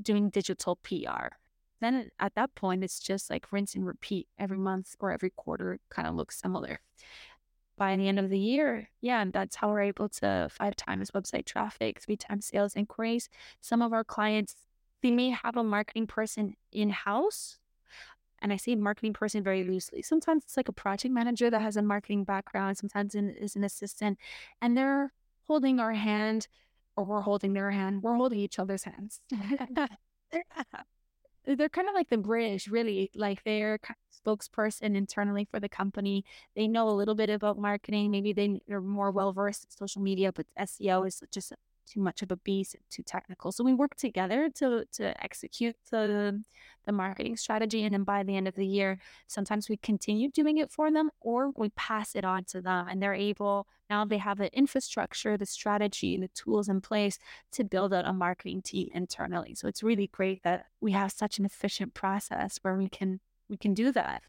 doing digital PR. Then at that point, it's just like rinse and repeat every month or every quarter, kind of looks similar. By the end of the year, yeah, and that's how we're able to five times website traffic, three times sales inquiries. Some of our clients, they may have a marketing person in house and I say marketing person very loosely. Sometimes it's like a project manager that has a marketing background, sometimes it is an assistant, and they're holding our hand or we're holding their hand. We're holding each other's hands. they're kind of like the bridge, really. Like they're kind of spokesperson internally for the company. They know a little bit about marketing. Maybe they, they're more well versed in social media, but SEO is just too much of a beast, too technical. So we work together to to execute the the marketing strategy, and then by the end of the year, sometimes we continue doing it for them, or we pass it on to them, and they're able now they have the infrastructure, the strategy, the tools in place to build out a marketing team internally. So it's really great that we have such an efficient process where we can we can do that.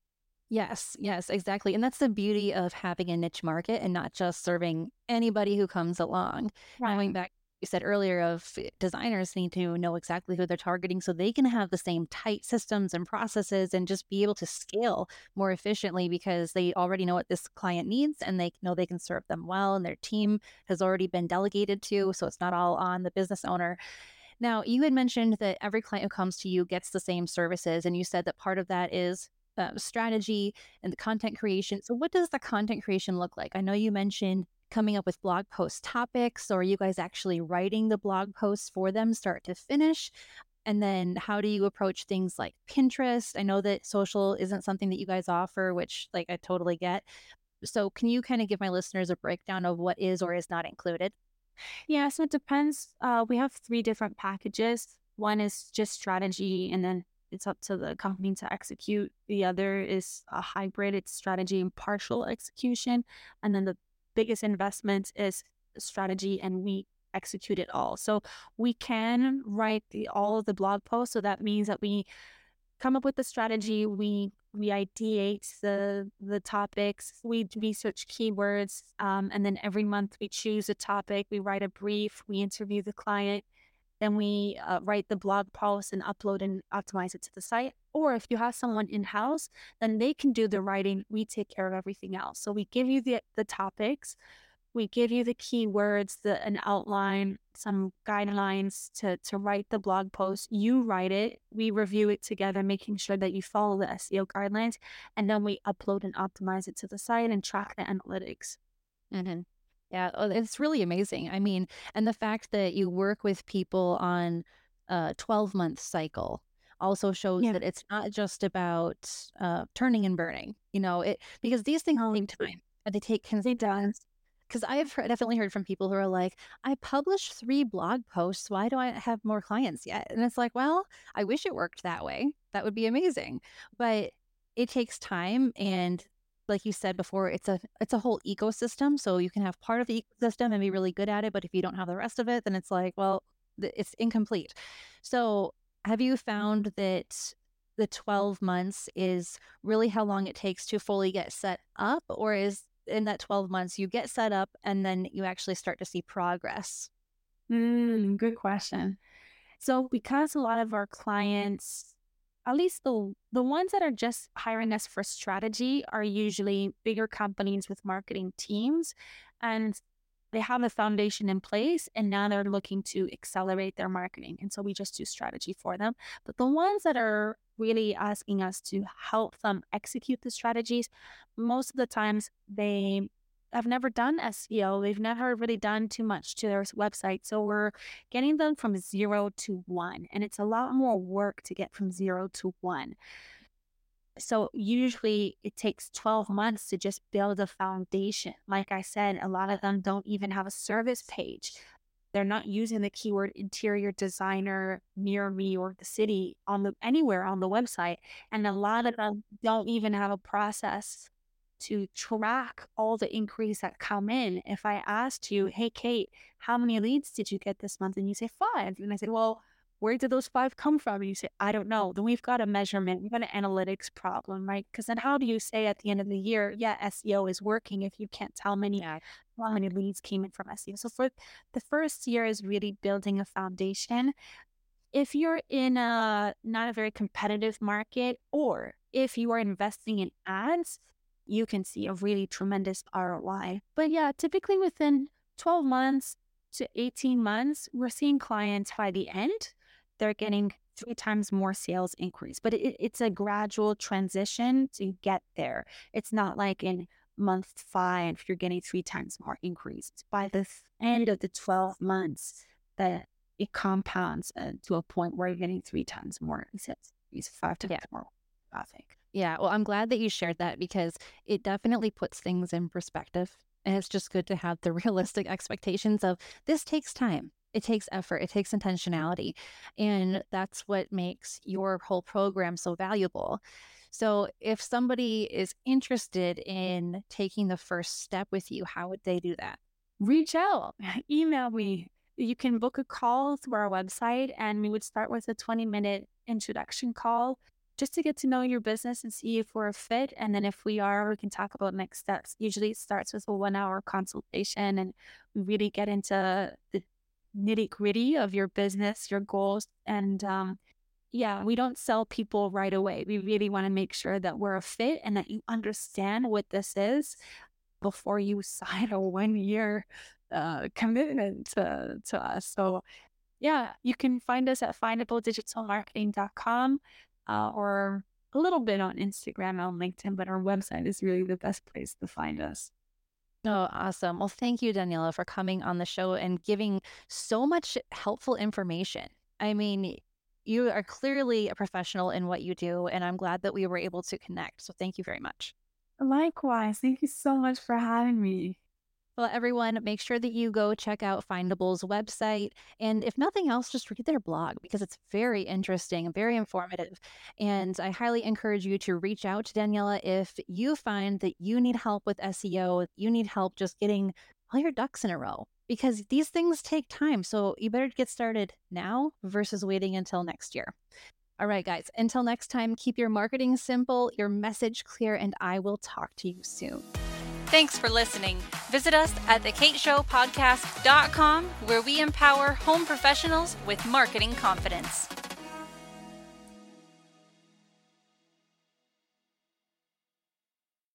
Yes, yes, exactly. And that's the beauty of having a niche market and not just serving anybody who comes along. Going back, you said earlier, of designers need to know exactly who they're targeting so they can have the same tight systems and processes and just be able to scale more efficiently because they already know what this client needs and they know they can serve them well and their team has already been delegated to. So it's not all on the business owner. Now, you had mentioned that every client who comes to you gets the same services, and you said that part of that is uh, strategy and the content creation. So, what does the content creation look like? I know you mentioned coming up with blog post topics, or are you guys actually writing the blog posts for them start to finish? And then, how do you approach things like Pinterest? I know that social isn't something that you guys offer, which, like, I totally get. So, can you kind of give my listeners a breakdown of what is or is not included? Yeah, so it depends. Uh, we have three different packages. One is just strategy, and then it's up to the company to execute. The other is a hybrid, it's strategy and partial execution. And then the biggest investment is strategy, and we execute it all. So we can write the, all of the blog posts. So that means that we come up with the strategy, we we ideate the the topics, we research keywords, um, and then every month we choose a topic, we write a brief, we interview the client, then we uh, write the blog post and upload and optimize it to the site. Or if you have someone in house, then they can do the writing. We take care of everything else. So we give you the the topics. We give you the keywords, the an outline, some guidelines to to write the blog post. You write it. We review it together, making sure that you follow the SEO guidelines, and then we upload and optimize it to the site and track the analytics. Mm-hmm. Yeah, oh, it's really amazing. I mean, and the fact that you work with people on a 12 month cycle also shows Yeah. that it's not just about uh, turning and burning, you know, it because these things Oh, take time and they take It does. because I've heard, definitely heard from people who are like, I published three blog posts. Why do I have more clients yet? And it's like, well, I wish it worked that way. That would be amazing. But it takes time. And like you said before, it's a it's a whole ecosystem. So you can have part of the ecosystem and be really good at it. But if you don't have the rest of it, then it's like, well, it's incomplete. So have you found that the 12 months is really how long it takes to fully get set up? Or is in that 12 months you get set up and then you actually start to see progress Mm, good question. So because a lot of our clients, at least the the ones that are just hiring us for strategy are usually bigger companies with marketing teams and they have a foundation in place and now they're looking to accelerate their marketing. And so we just do strategy for them. But the ones that are really asking us to help them execute the strategies, most of the times they have never done SEO. They've never really done too much to their website. So we're getting them from zero to one. And it's a lot more work to get from zero to one. So usually it takes 12 months to just build a foundation. Like I said, a lot of them don't even have a service page. They're not using the keyword interior designer near me or the city on the anywhere on the website. And a lot of them don't even have a process to track all the inquiries that come in. If I asked you, hey, Kate, how many leads did you get this month? And you say five. And I said, well, where did those five come from? And you say, I don't know. Mm. Then we've got a measurement, we've got an analytics problem, right? Because then how do you say at the end of the year, yeah, SEO is working if you can't tell many yeah how many leads came in from SEO? So for the first year is really building a foundation. If you're in a not a very competitive market, or if you are investing in ads, you can see a really tremendous ROI. But yeah, typically within 12 months to 18 months, we're seeing clients by the end, they're getting three times more sales increase. But it, it's a gradual transition to get there. It's not like in month five, you're getting three times more increase. It's by the end of the 12 months that it compounds uh, to a point where you're getting three times more sales. Five times Yeah. more traffic. yeah well i'm glad that you shared that because it definitely puts things in perspective and it's just good to have the realistic expectations of this takes time it takes effort it takes intentionality and that's what makes your whole program so valuable so if somebody is interested in taking the first step with you how would they do that reach out, email me. You can book a call through our website, and we would start with a 20 minute introduction call just to get to know your business and see if we're a fit. And then if we are, we can talk about next steps. Usually it starts with a one hour consultation, and we really get into the nitty gritty of your business, your goals. And um, yeah, we don't sell people right away. We really want to make sure that we're a fit and that you understand what this is before you sign a one year uh, commitment to, to us. So, yeah, you can find us at findabledigitalmarketing.com uh, or a little bit on Instagram and LinkedIn, but our website is really the best place to find us. Oh, awesome. Well, thank you, Daniela, for coming on the show and giving so much helpful information. I mean, you are clearly a professional in what you do, and I'm glad that we were able to connect. So thank you very much. Likewise, thank you so much for having me. Well, everyone, make sure that you go check out Findable's website. And if nothing else, just read their blog because it's very interesting and very informative. And I highly encourage you to reach out to Daniela if you find that you need help with SEO, you need help just getting all your ducks in a row because these things take time. So you better get started now versus waiting until next year. All right, guys, until next time, keep your marketing simple, your message clear, and I will talk to you soon. Thanks for listening. Visit us at thekateshowpodcast.com where we empower home professionals with marketing confidence.